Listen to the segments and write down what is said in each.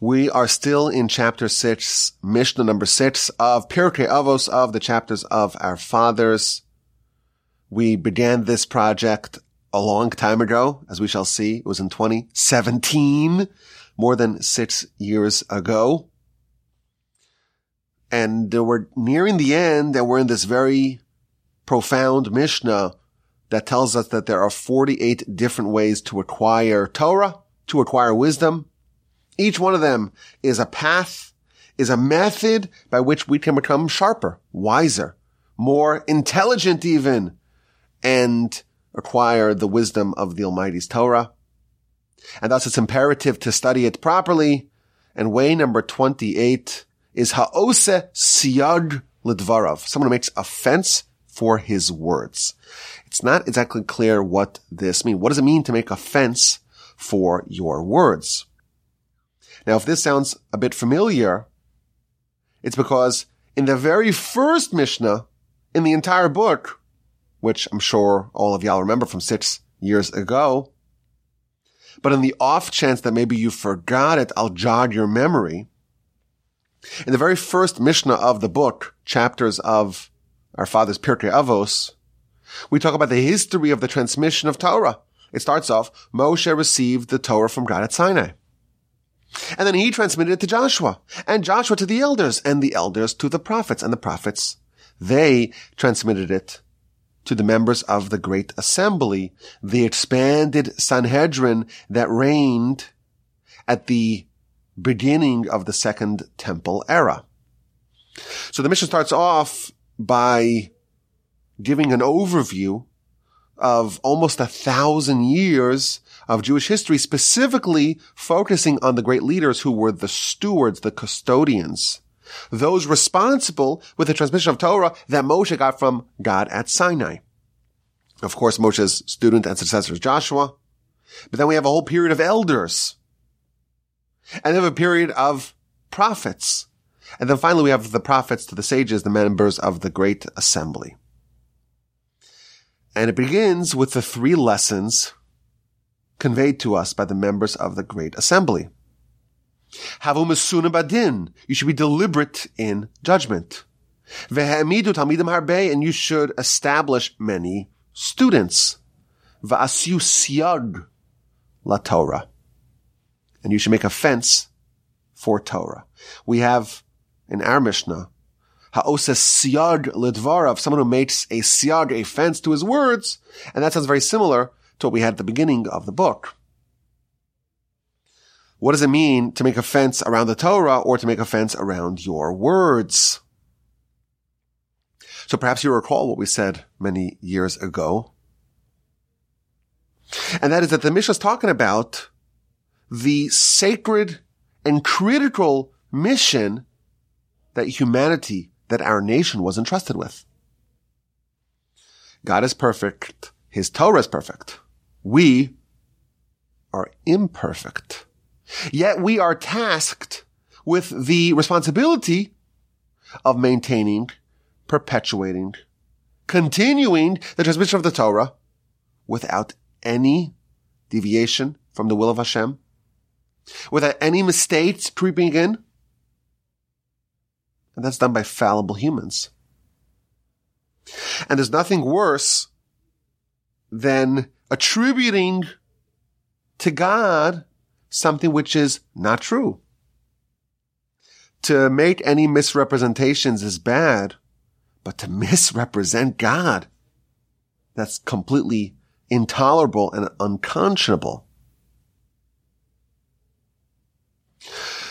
We are still in chapter six, Mishnah number six of Pirkei Avos of the chapters of our fathers. We began this project a long time ago, as we shall see. It was in 2017, more than six years ago. And we're nearing the end and we're in this very profound Mishnah that tells us that there are 48 different ways to acquire Torah, to acquire wisdom, each one of them is a path, is a method by which we can become sharper, wiser, more intelligent even, and acquire the wisdom of the Almighty's Torah. And thus it's imperative to study it properly. And way number 28 is ha'ose siyag lidvarav. Someone who makes offense for his words. It's not exactly clear what this means. What does it mean to make offense for your words? Now, if this sounds a bit familiar, it's because in the very first Mishnah in the entire book, which I'm sure all of y'all remember from six years ago, but in the off chance that maybe you forgot it, I'll jog your memory. In the very first Mishnah of the book, chapters of our father's Pirkei Avos, we talk about the history of the transmission of Torah. It starts off, Moshe received the Torah from God at Sinai. And then he transmitted it to Joshua, and Joshua to the elders, and the elders to the prophets, and the prophets, they transmitted it to the members of the great assembly, the expanded Sanhedrin that reigned at the beginning of the second temple era. So the Mishnah starts off by giving an overview of almost a thousand years of Jewish history, specifically focusing on the great leaders who were the stewards, the custodians, those responsible with the transmission of Torah that Moshe got from God at Sinai. Of course, Moshe's student and successor is Joshua. But then we have a whole period of elders. And then a period of prophets. And then finally we have the prophets to the sages, the members of the great assembly. And it begins with the three lessons conveyed to us by the members of the great assembly. You should be deliberate in judgment. And you should establish many students. La Torah. And you should make a fence for Torah. We have in our Mishnah ha'osa siyag lidvarav, someone who makes a siyag, a fence to his words, and that sounds very similar to what we had at the beginning of the book. What does it mean to make a fence around the Torah or to make a fence around your words? So perhaps you recall what we said many years ago. And that is that the Mishnah is talking about the sacred and critical mission that humanity that our nation was entrusted with. God is perfect. His Torah is perfect. We are imperfect. Yet we are tasked with the responsibility of maintaining, perpetuating, continuing the transmission of the Torah without any deviation from the will of Hashem, without any mistakes creeping in, and that's done by fallible humans. And there's nothing worse than attributing to God something which is not true. To make any misrepresentations is bad, but to misrepresent God, that's completely intolerable and unconscionable.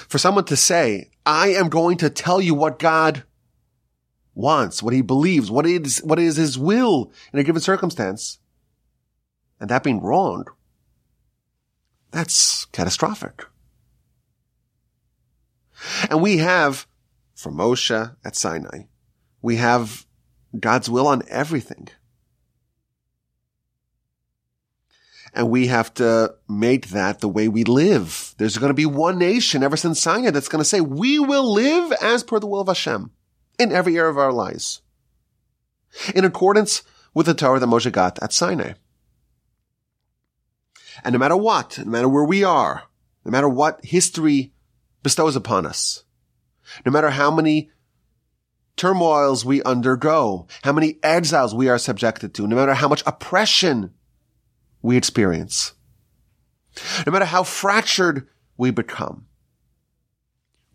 For someone to say, I am going to tell you what God wants, what he believes, what is, what is his will in a given circumstance. And that being wrong, that's catastrophic. And we have, from Moshe at Sinai, we have God's will on everything. And we have to make that the way we live. There's going to be one nation ever since Sinai that's going to say, we will live as per the will of Hashem in every area of our lives. In accordance with the Torah that Moshe got at Sinai. And no matter what, no matter where we are, no matter what history bestows upon us. No matter how many turmoils we undergo, how many exiles we are subjected to, no matter how much oppression we experience, no matter how fractured we become,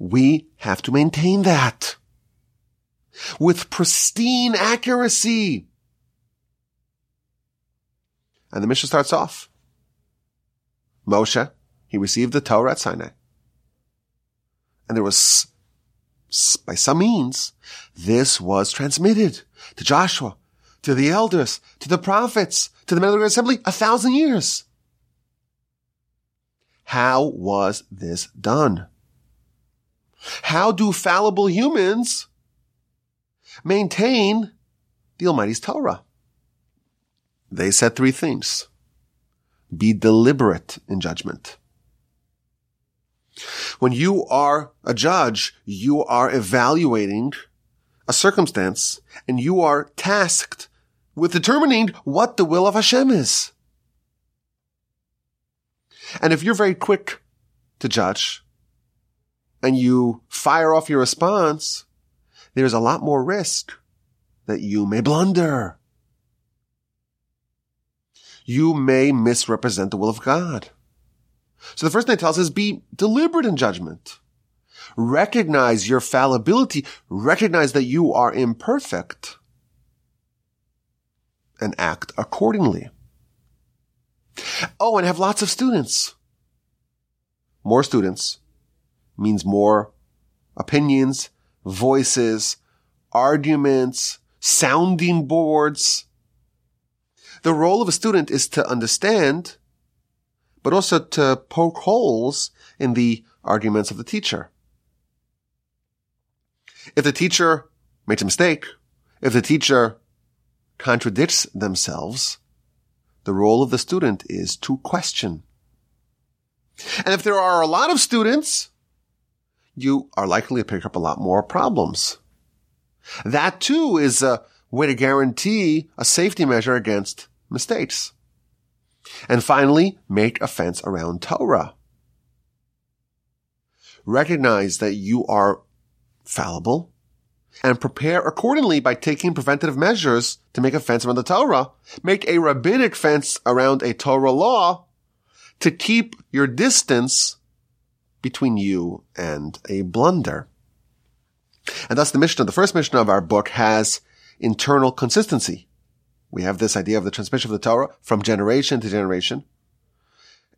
we have to maintain that with pristine accuracy. And the Mishnah starts off. Moshe, he received the Torah at Sinai. And there was, by some means, this was transmitted to Joshua, to the elders, to the prophets, to the men of the assembly a thousand years. How was this done? How do fallible humans maintain the Almighty's Torah? They said three things. Be deliberate in judgment. When you are a judge, you are evaluating a circumstance and you are tasked with determining what the will of Hashem is. And if you're very quick to judge and you fire off your response, there's a lot more risk that you may blunder. You may misrepresent the will of God. So the first thing it tells us is be deliberate in judgment. Recognize your fallibility. Recognize that you are imperfect and act accordingly. Oh, and have lots of students. More students means more opinions, voices, arguments, sounding boards. The role of a student is to understand but also to poke holes in the arguments of the teacher. If the teacher makes a mistake, if the teacher contradicts themselves, the role of the student is to question. And if there are a lot of students, you are likely to pick up a lot more problems. That too is a way to guarantee a safety measure against mistakes. And finally, make a fence around Torah. Recognize that you are fallible and prepare accordingly by taking preventative measures to make a fence around the Torah. Make a rabbinic fence around a Torah law to keep your distance between you and a blunder. And thus the Mishnah, the first Mishnah of our book has internal consistency. We have this idea of the transmission of the Torah from generation to generation.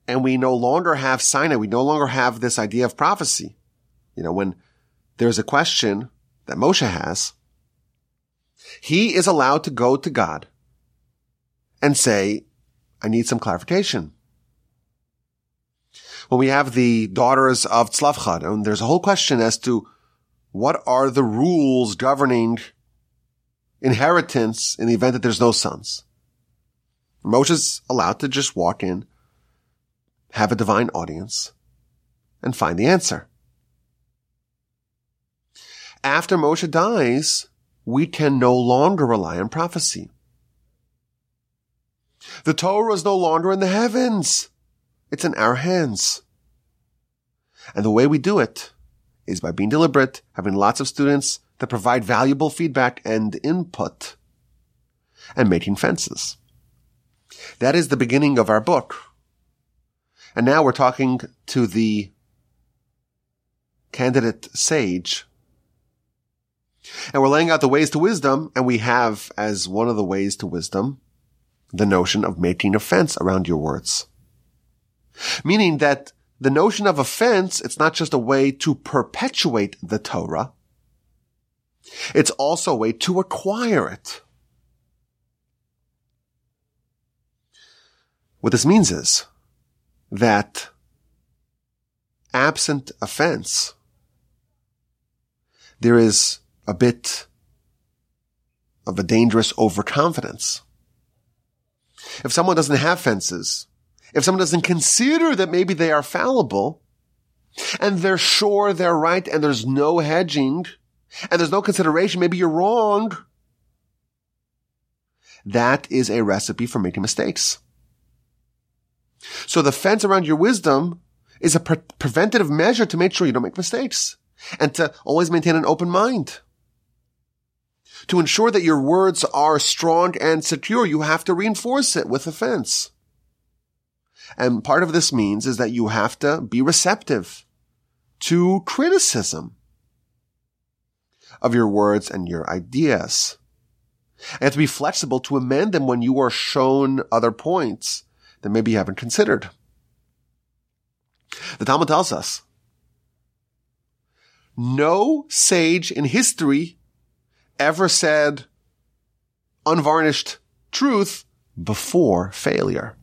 And we no longer have Sinai. We no longer have this idea of prophecy. You know, when there's a question that Moshe has, he is allowed to go to God and say, I need some clarification. When we have the daughters of Tzlafchad, and there's a whole question as to what are the rules governing inheritance in the event that there's no sons. Moshe's allowed to just walk in, have a divine audience, and find the answer. After Moshe dies, we can no longer rely on prophecy. The Torah is no longer in the heavens. It's in our hands. And the way we do it is by being deliberate, having lots of students, that provide valuable feedback and input and making fences. That is the beginning of our book. And now we're talking to the candidate sage. And we're laying out the ways to wisdom, and we have as one of the ways to wisdom the notion of making a fence around your words. Meaning that the notion of offense, it's not just a way to perpetuate the Torah, it's also a way to acquire it. What this means is that absent offense, there is a bit of a dangerous overconfidence. If someone doesn't have fences, if someone doesn't consider that maybe they are fallible, and they're sure they're right and there's no hedging, and there's no consideration, maybe you're wrong. That is a recipe for making mistakes. So the fence around your wisdom is a pre- preventative measure to make sure you don't make mistakes and to always maintain an open mind. To ensure that your words are strong and secure, you have to reinforce it with offense. And part of this means is that you have to be receptive to criticism of your words and your ideas. And to be flexible to amend them when you are shown other points that maybe you haven't considered. The Talmud tells us no sage in history ever said unvarnished truth before failure.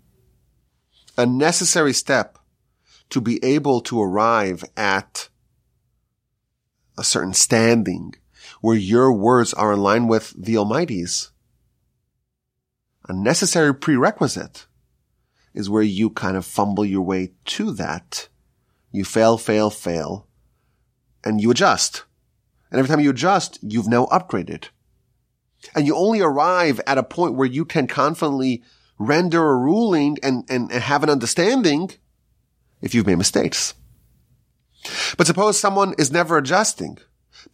A necessary step to be able to arrive at a certain standing where your words are in line with the Almighty's. A necessary prerequisite is where you kind of fumble your way to that. You fail, fail, fail, and you adjust. And every time you adjust, you've now upgraded. And you only arrive at a point where you can confidently render a ruling and, and, and have an understanding if you've made mistakes. But suppose someone is never adjusting.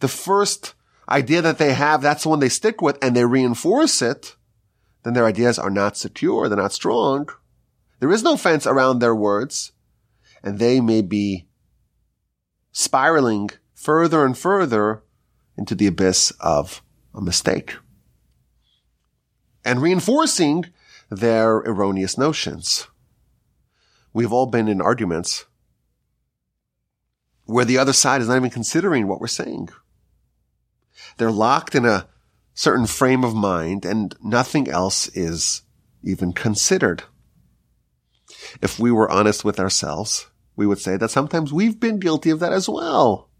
The first idea that they have, that's the one they stick with and they reinforce it. Then their ideas are not secure. They're not strong. There is no fence around their words and they may be spiraling further and further into the abyss of a mistake and reinforcing their erroneous notions. We've all been in arguments where the other side is not even considering what we're saying. They're locked in a certain frame of mind and nothing else is even considered. If we were honest with ourselves, we would say that sometimes we've been guilty of that as well.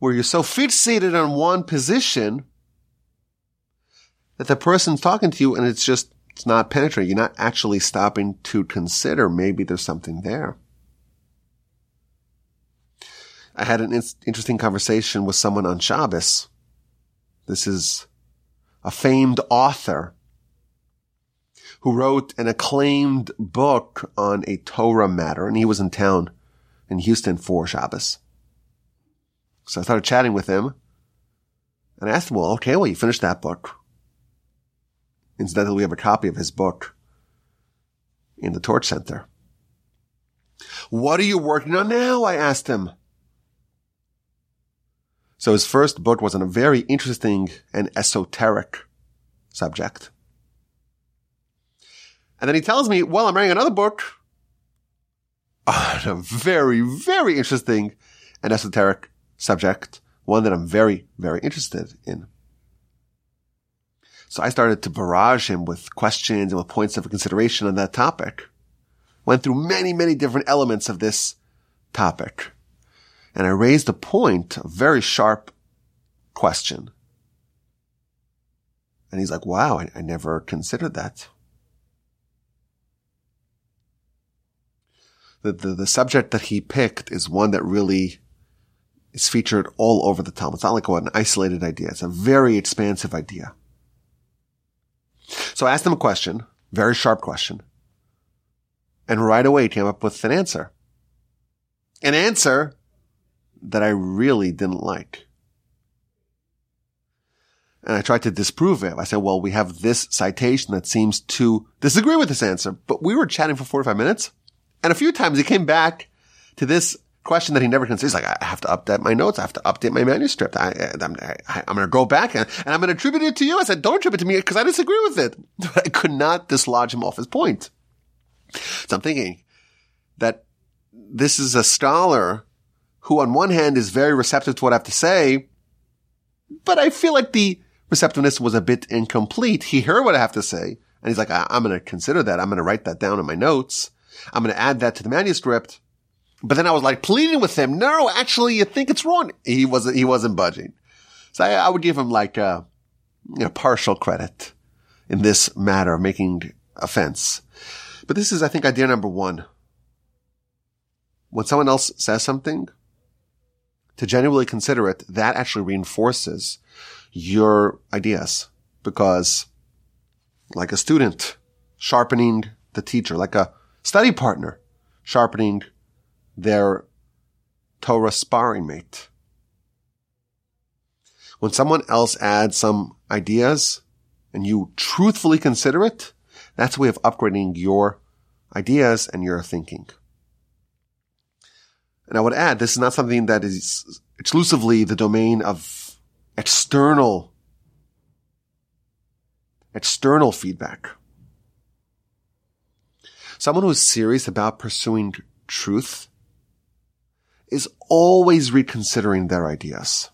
Where you're so fixated on one position that the person's talking to you and it's just it's not penetrating. You're not actually stopping to consider maybe there's something there. I had an in- interesting conversation with someone on Shabbos. This is a famed author who wrote an acclaimed book on a Torah matter, and he was in town in Houston for Shabbos. So I started chatting with him, and I asked him, well, okay, well, you finished that book. Incidentally, we have a copy of his book in the Torch Center. What are you working on now? I asked him. So his first book was on a very interesting and esoteric subject. And then he tells me, well, I'm writing another book on a very, very interesting and esoteric subject, one that I'm very, very interested in. So I started to barrage him with questions and with points of consideration on that topic. Went through many, many different elements of this topic. And I raised a point, a very sharp question. And he's like, wow, I, I never considered that. The, the, the subject that he picked is one that really is featured all over the Talmud. It's not like an isolated idea. It's a very expansive idea. So I asked him a question, very sharp question. And right away came up with an answer. An answer that I really didn't like. And I tried to disprove it. I said, well, we have this citation that seems to disagree with this answer, but we were chatting for 45 minutes. And a few times he came back to this question that he never considers. Like, I have to update my notes. I have to update my manuscript. I, am going to go back and, and I'm going to attribute it to you. I said, don't attribute it to me because I disagree with it. But I could not dislodge him off his point. So I'm thinking that this is a scholar who on one hand is very receptive to what I have to say, but I feel like the receptiveness was a bit incomplete. He heard what I have to say and he's like, I- I'm going to consider that. I'm going to write that down in my notes. I'm going to add that to the manuscript but then I was like pleading with him. No, actually, you think it's wrong. He wasn't, he wasn't budging. So I, I would give him like, uh, you know, partial credit in this matter of making offense. But this is, I think, idea number one. When someone else says something, to genuinely consider it, that actually reinforces your ideas because like a student sharpening the teacher, like a study partner sharpening their Torah sparring mate. When someone else adds some ideas and you truthfully consider it, that's a way of upgrading your ideas and your thinking. And I would add, this is not something that is exclusively the domain of external, external feedback. Someone who is serious about pursuing truth is always reconsidering their ideas.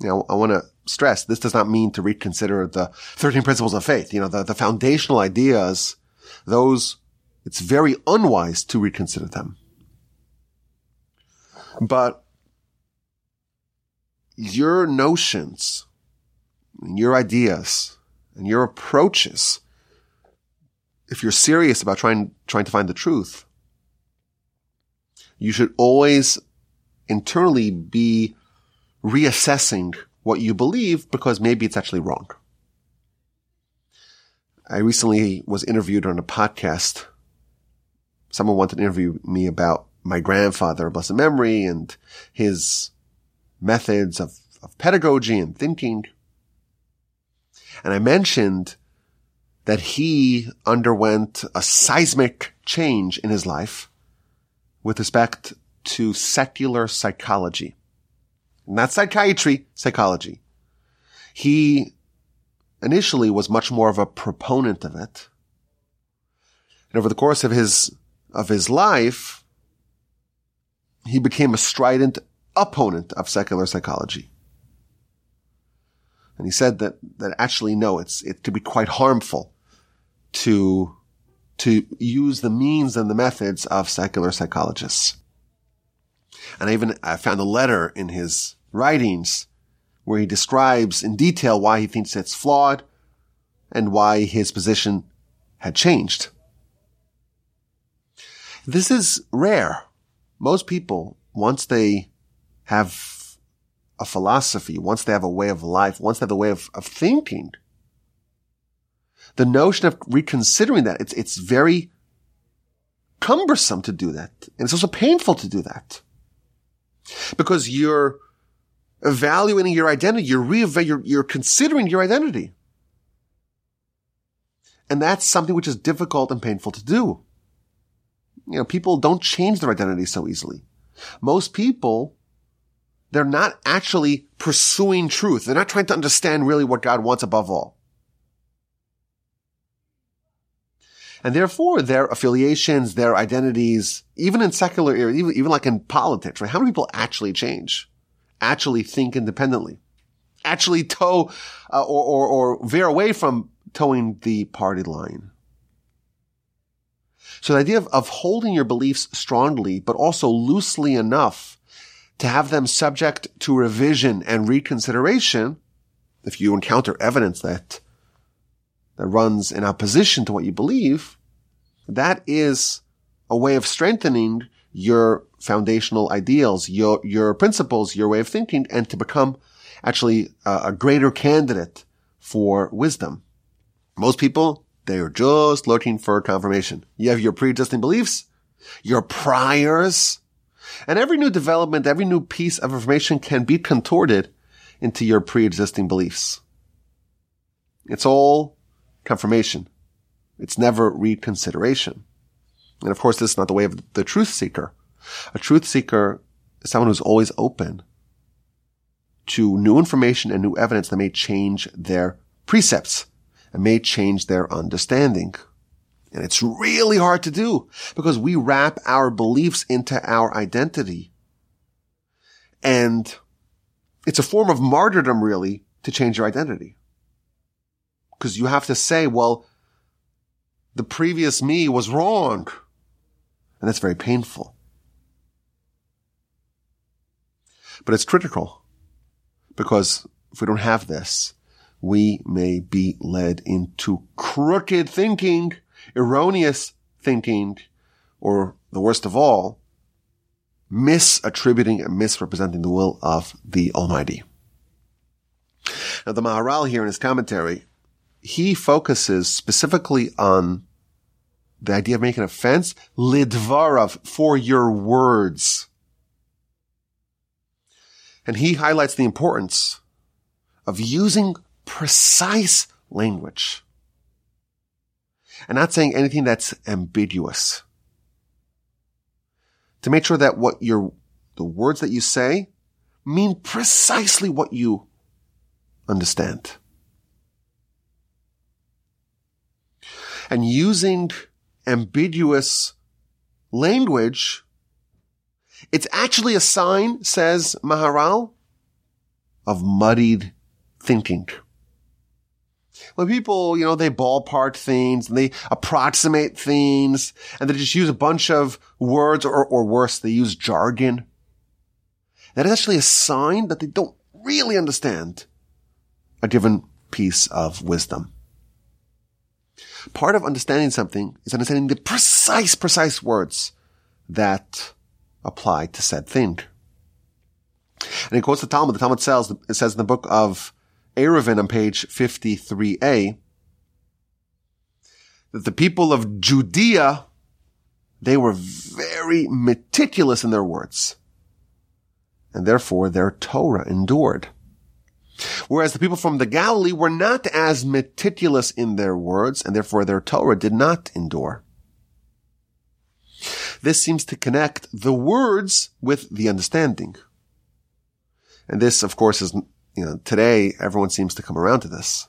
Now, I want to stress this does not mean to reconsider the 13 principles of faith. You know, the, the foundational ideas, those, it's very unwise to reconsider them. But your notions, and your ideas, and your approaches, if you're serious about trying, trying to find the truth, you should always internally be reassessing what you believe because maybe it's actually wrong. I recently was interviewed on a podcast. Someone wanted to interview me about my grandfather, blessed memory, and his methods of, of pedagogy and thinking. And I mentioned that he underwent a seismic change in his life with respect to secular psychology. Not psychiatry, psychology. He initially was much more of a proponent of it. And over the course of his, of his life, he became a strident opponent of secular psychology. And he said that, that actually, no, it's, it could be quite harmful to, to use the means and the methods of secular psychologists. And I even I found a letter in his writings where he describes in detail why he thinks it's flawed and why his position had changed. This is rare. Most people, once they have a philosophy, once they have a way of life, once they have a way of, of thinking, the notion of reconsidering that, it's, it's very cumbersome to do that. And it's also painful to do that. Because you're evaluating your identity. You're, re- you're, you're considering your identity. And that's something which is difficult and painful to do. You know, people don't change their identity so easily. Most people, they're not actually pursuing truth. They're not trying to understand really what God wants above all. And therefore, their affiliations, their identities, even in secular era, even, even like in politics, right? How many people actually change? Actually think independently? Actually toe, uh, or, or, or veer away from toeing the party line? So the idea of, of holding your beliefs strongly, but also loosely enough to have them subject to revision and reconsideration, if you encounter evidence that that runs in opposition to what you believe, that is a way of strengthening your foundational ideals, your, your principles, your way of thinking, and to become actually a, a greater candidate for wisdom. Most people, they are just looking for confirmation. You have your pre-existing beliefs, your priors, and every new development, every new piece of information can be contorted into your pre-existing beliefs. It's all confirmation. It's never reconsideration. And of course, this is not the way of the truth seeker. A truth seeker is someone who's always open to new information and new evidence that may change their precepts and may change their understanding. And it's really hard to do because we wrap our beliefs into our identity. And it's a form of martyrdom, really, to change your identity because you have to say, well, the previous me was wrong. And that's very painful. But it's critical because if we don't have this, we may be led into crooked thinking, erroneous thinking, or the worst of all, misattributing and misrepresenting the will of the Almighty. Now the Maharal here in his commentary he focuses specifically on the idea of making a fence, lidvarav, for your words. And he highlights the importance of using precise language and not saying anything that's ambiguous. To make sure that what your, the words that you say mean precisely what you understand. And using ambiguous language, it's actually a sign, says Maharal, of muddied thinking. When people, you know, they ballpark things and they approximate things and they just use a bunch of words or, or worse, they use jargon. That is actually a sign that they don't really understand a given piece of wisdom. Part of understanding something is understanding the precise, precise words that apply to said thing. And he quotes the Talmud. The Talmud says, it says in the book of Eruvin on page 53a that the people of Judea, they were very meticulous in their words. And therefore their Torah endured. Whereas the people from the Galilee were not as meticulous in their words, and therefore their Torah did not endure. This seems to connect the words with the understanding. And this, of course, is, you know, today everyone seems to come around to this.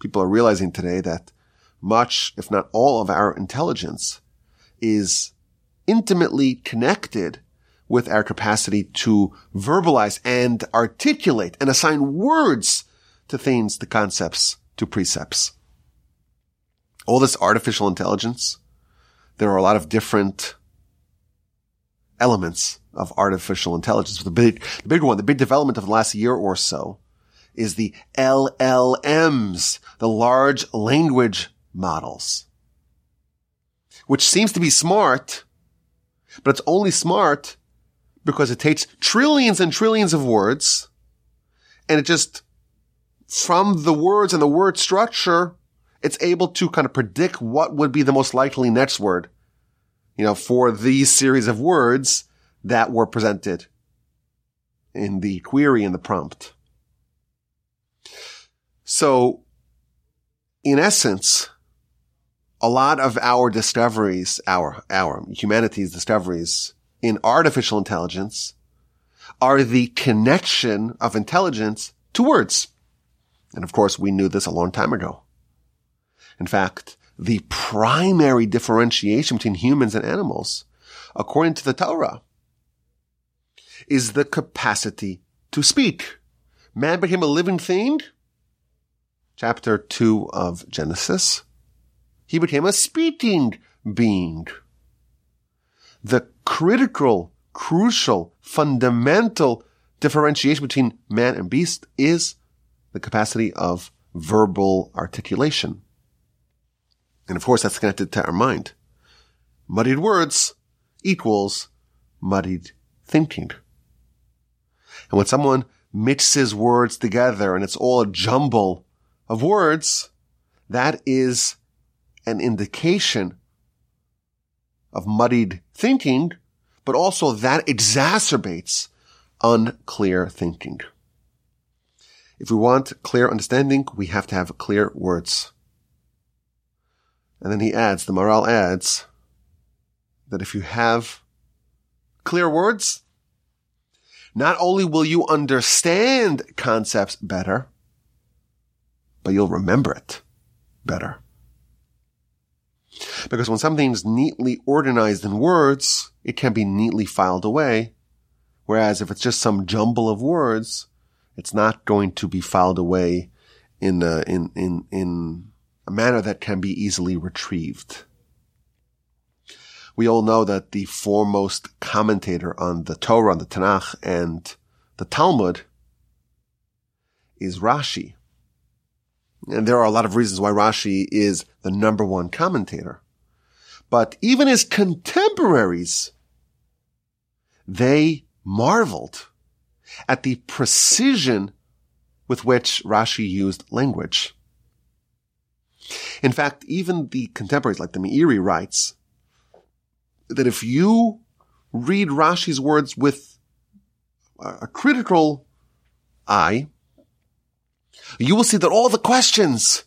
People are realizing today that much, if not all of our intelligence is intimately connected with our capacity to verbalize and articulate and assign words to things, to concepts, to precepts. All this artificial intelligence, there are a lot of different elements of artificial intelligence. The big, the big one, the big development of the last year or so is the LLMs, the large language models, which seems to be smart, but it's only smart because it takes trillions and trillions of words and it just, from the words and the word structure, it's able to kind of predict what would be the most likely next word, you know, for these series of words that were presented in the query and the prompt. So, in essence, a lot of our discoveries, our, our humanity's discoveries in artificial intelligence are the connection of intelligence to words. And of course, we knew this a long time ago. In fact, the primary differentiation between humans and animals, according to the Torah, is the capacity to speak. Man became a living thing. Chapter 2 of Genesis. He became a speaking being the critical, crucial, fundamental differentiation between man and beast is the capacity of verbal articulation. And of course, that's connected to our mind. Muddied words equals muddied thinking. And when someone mixes words together and it's all a jumble of words, that is an indication of muddied thinking, but also that exacerbates unclear thinking. If we want clear understanding, we have to have clear words. And then he adds, the Maharal adds, that if you have clear words, not only will you understand concepts better, but you'll remember it better. Because when something's neatly organized in words, it can be neatly filed away. Whereas if it's just some jumble of words, it's not going to be filed away in a, in, in, in a manner that can be easily retrieved. We all know that the foremost commentator on the Torah, on the Tanakh, and the Talmud is Rashi. And there are a lot of reasons why Rashi is the number one commentator. But even his contemporaries, they marveled at the precision with which Rashi used language. In fact, even the contemporaries like the Meiri writes that if you read Rashi's words with a critical eye, you will see that all the questions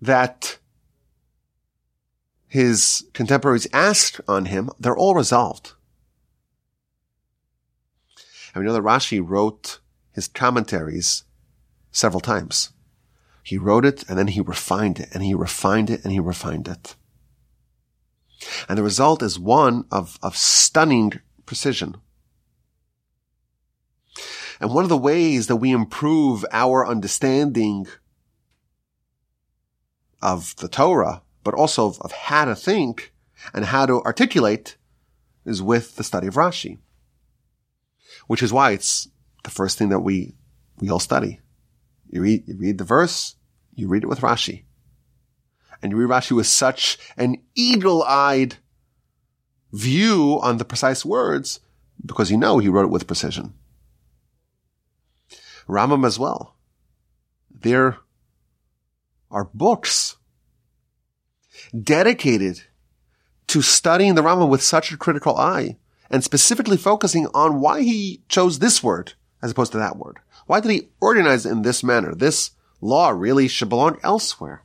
that his contemporaries asked on him, they're all resolved. And we know that Rashi wrote his commentaries several times. He wrote it and then he refined it and he refined it and he refined it. And the result is one of, of stunning precision. And one of the ways that we improve our understanding of the Torah, but also of, of how to think and how to articulate is with the study of Rashi. Which is why it's the first thing that we, we all study. You read, you read the verse, you read it with Rashi. And you read Rashi with such an eagle-eyed view on the precise words because you know he wrote it with precision. Rambam as well. There are books dedicated to studying the Rambam with such a critical eye and specifically focusing on why he chose this word as opposed to that word. Why did he organize it in this manner? This law really should belong elsewhere.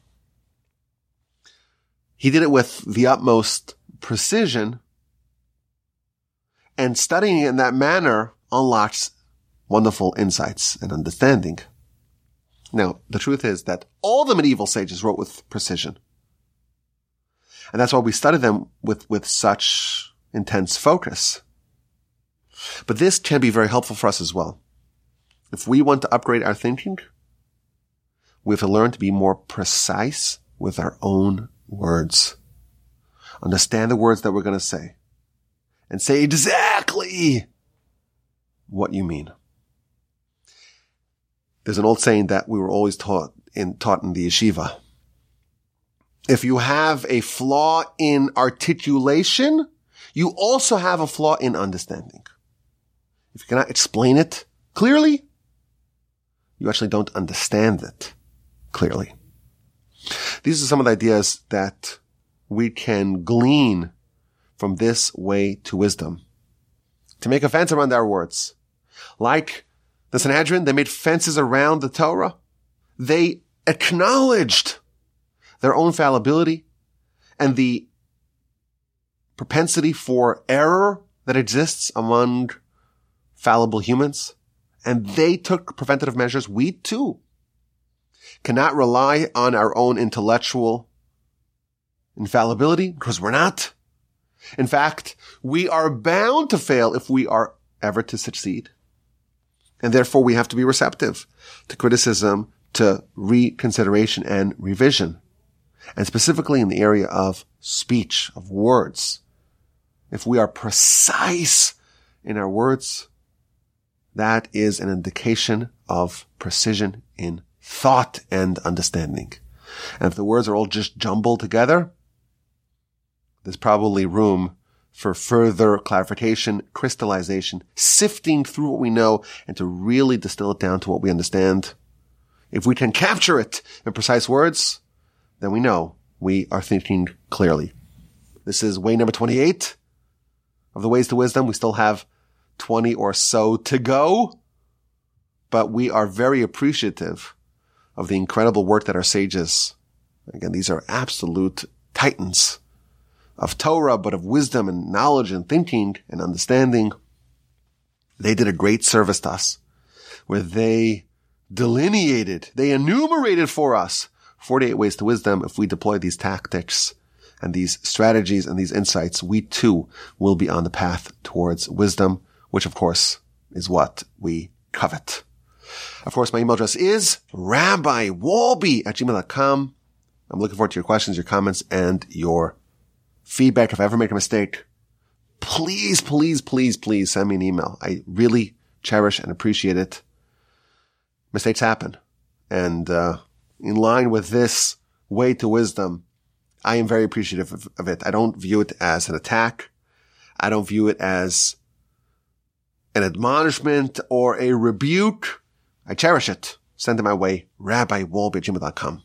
He did it with the utmost precision and studying it in that manner unlocks wonderful insights and understanding. Now, the truth is that all the medieval sages wrote with precision. And that's why we study them with, with such intense focus. But this can be very helpful for us as well. If we want to upgrade our thinking, we have to learn to be more precise with our own words. Understand the words that we're going to say and say exactly what you mean. There's an old saying that we were always taught in, taught in the yeshiva. If you have a flaw in articulation, you also have a flaw in understanding. If you cannot explain it clearly, you actually don't understand it clearly. These are some of the ideas that we can glean from this way to wisdom. To make a fence around our words. Like the Sanhedrin, they made fences around the Torah. They acknowledged their own fallibility and the propensity for error that exists among fallible humans. And they took preventative measures. We too cannot rely on our own intellectual infallibility because we're not. In fact, we are bound to fail if we are ever to succeed. And therefore we have to be receptive to criticism, to reconsideration and revision. And specifically in the area of speech, of words. If we are precise in our words, that is an indication of precision in thought and understanding. And if the words are all just jumbled together, there's probably room for further clarification, crystallization, sifting through what we know and to really distill it down to what we understand. If we can capture it in precise words, then we know we are thinking clearly. This is way number 28 of the ways to wisdom. We still have 20 or so to go, but we are very appreciative of the incredible work that our sages, again, these are absolute titans of Torah, but of wisdom and knowledge and thinking and understanding. They did a great service to us where they delineated, they enumerated for us 48 ways to wisdom. If we deploy these tactics and these strategies and these insights, we too will be on the path towards wisdom, which of course is what we covet. Of course, my email address is rabbiwolbe at gmail.com. I'm looking forward to your questions, your comments, and your feedback. If I ever make a mistake, please, please, please, please send me an email. I really cherish and appreciate it. Mistakes happen. And, uh, in line with this way to wisdom, I am very appreciative of, of it. I don't view it as an attack. I don't view it as an admonishment or a rebuke. I cherish it. Send it my way, gmail.com.